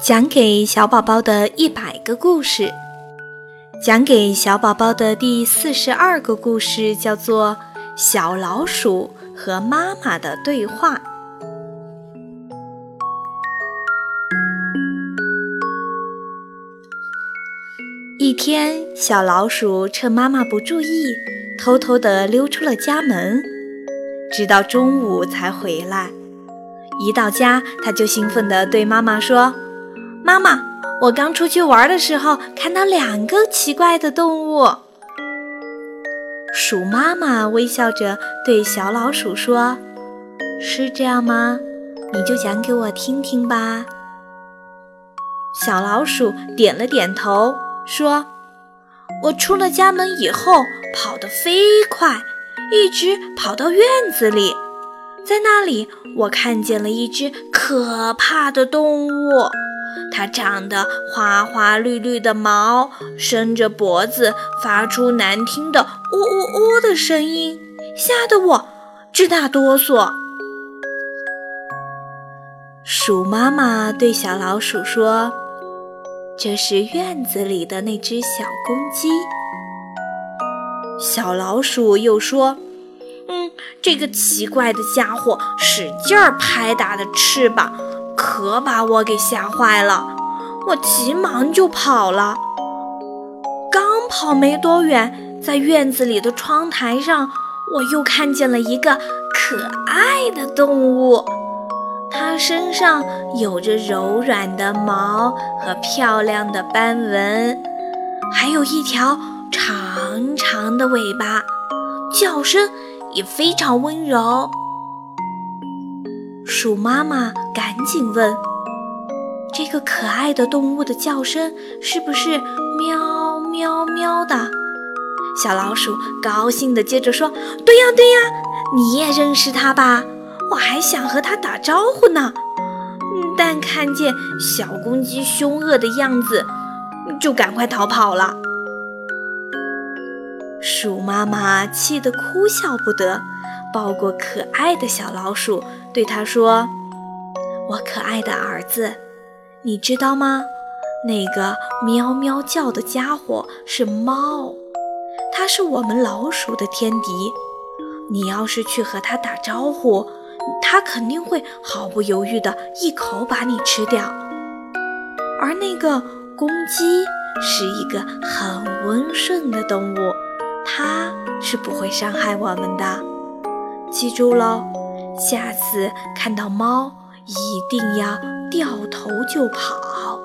讲给小宝宝的一百个故事，讲给小宝宝的第四十二个故事叫做《小老鼠和妈妈的对话》。一天，小老鼠趁妈妈不注意，偷偷地溜出了家门，直到中午才回来。一到家，它就兴奋地对妈妈说。妈妈，我刚出去玩的时候看到两个奇怪的动物。鼠妈妈微笑着对小老鼠说：“是这样吗？你就讲给我听听吧。”小老鼠点了点头，说：“我出了家门以后跑得飞快，一直跑到院子里，在那里我看见了一只可怕的动物。”它长得花花绿绿的毛，伸着脖子，发出难听的“呜呜呜”的声音，吓得我直打哆嗦。鼠妈妈对小老鼠说：“这是院子里的那只小公鸡。”小老鼠又说：“嗯，这个奇怪的家伙使劲儿拍打着翅膀。”可把我给吓坏了，我急忙就跑了。刚跑没多远，在院子里的窗台上，我又看见了一个可爱的动物，它身上有着柔软的毛和漂亮的斑纹，还有一条长长的尾巴，叫声也非常温柔。鼠妈妈赶紧问：“这个可爱的动物的叫声是不是喵喵喵的？”小老鼠高兴地接着说：“对呀对呀，你也认识它吧？我还想和它打招呼呢，但看见小公鸡凶恶的样子，就赶快逃跑了。”鼠妈妈气得哭笑不得。抱过可爱的小老鼠，对他说：“我可爱的儿子，你知道吗？那个喵喵叫的家伙是猫，它是我们老鼠的天敌。你要是去和它打招呼，它肯定会毫不犹豫地一口把你吃掉。而那个公鸡是一个很温顺的动物，它是不会伤害我们的。”记住喽，下次看到猫一定要掉头就跑。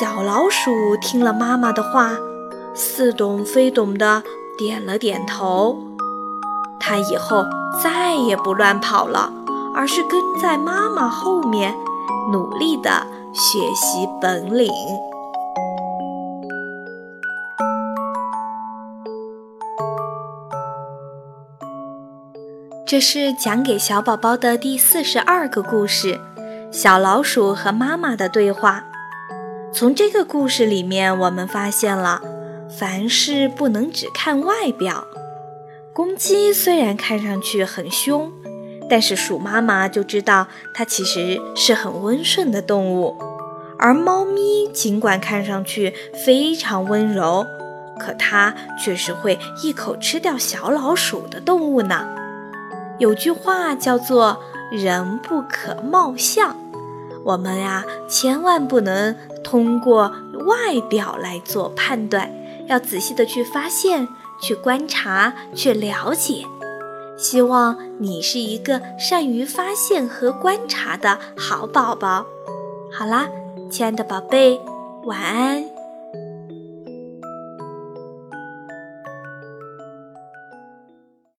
小老鼠听了妈妈的话，似懂非懂的点了点头。它以后再也不乱跑了，而是跟在妈妈后面，努力的学习本领。这是讲给小宝宝的第四十二个故事：小老鼠和妈妈的对话。从这个故事里面，我们发现了凡事不能只看外表。公鸡虽然看上去很凶，但是鼠妈妈就知道它其实是很温顺的动物。而猫咪尽管看上去非常温柔，可它却是会一口吃掉小老鼠的动物呢。有句话叫做“人不可貌相”，我们呀千万不能通过外表来做判断，要仔细的去发现、去观察、去了解。希望你是一个善于发现和观察的好宝宝。好啦，亲爱的宝贝，晚安。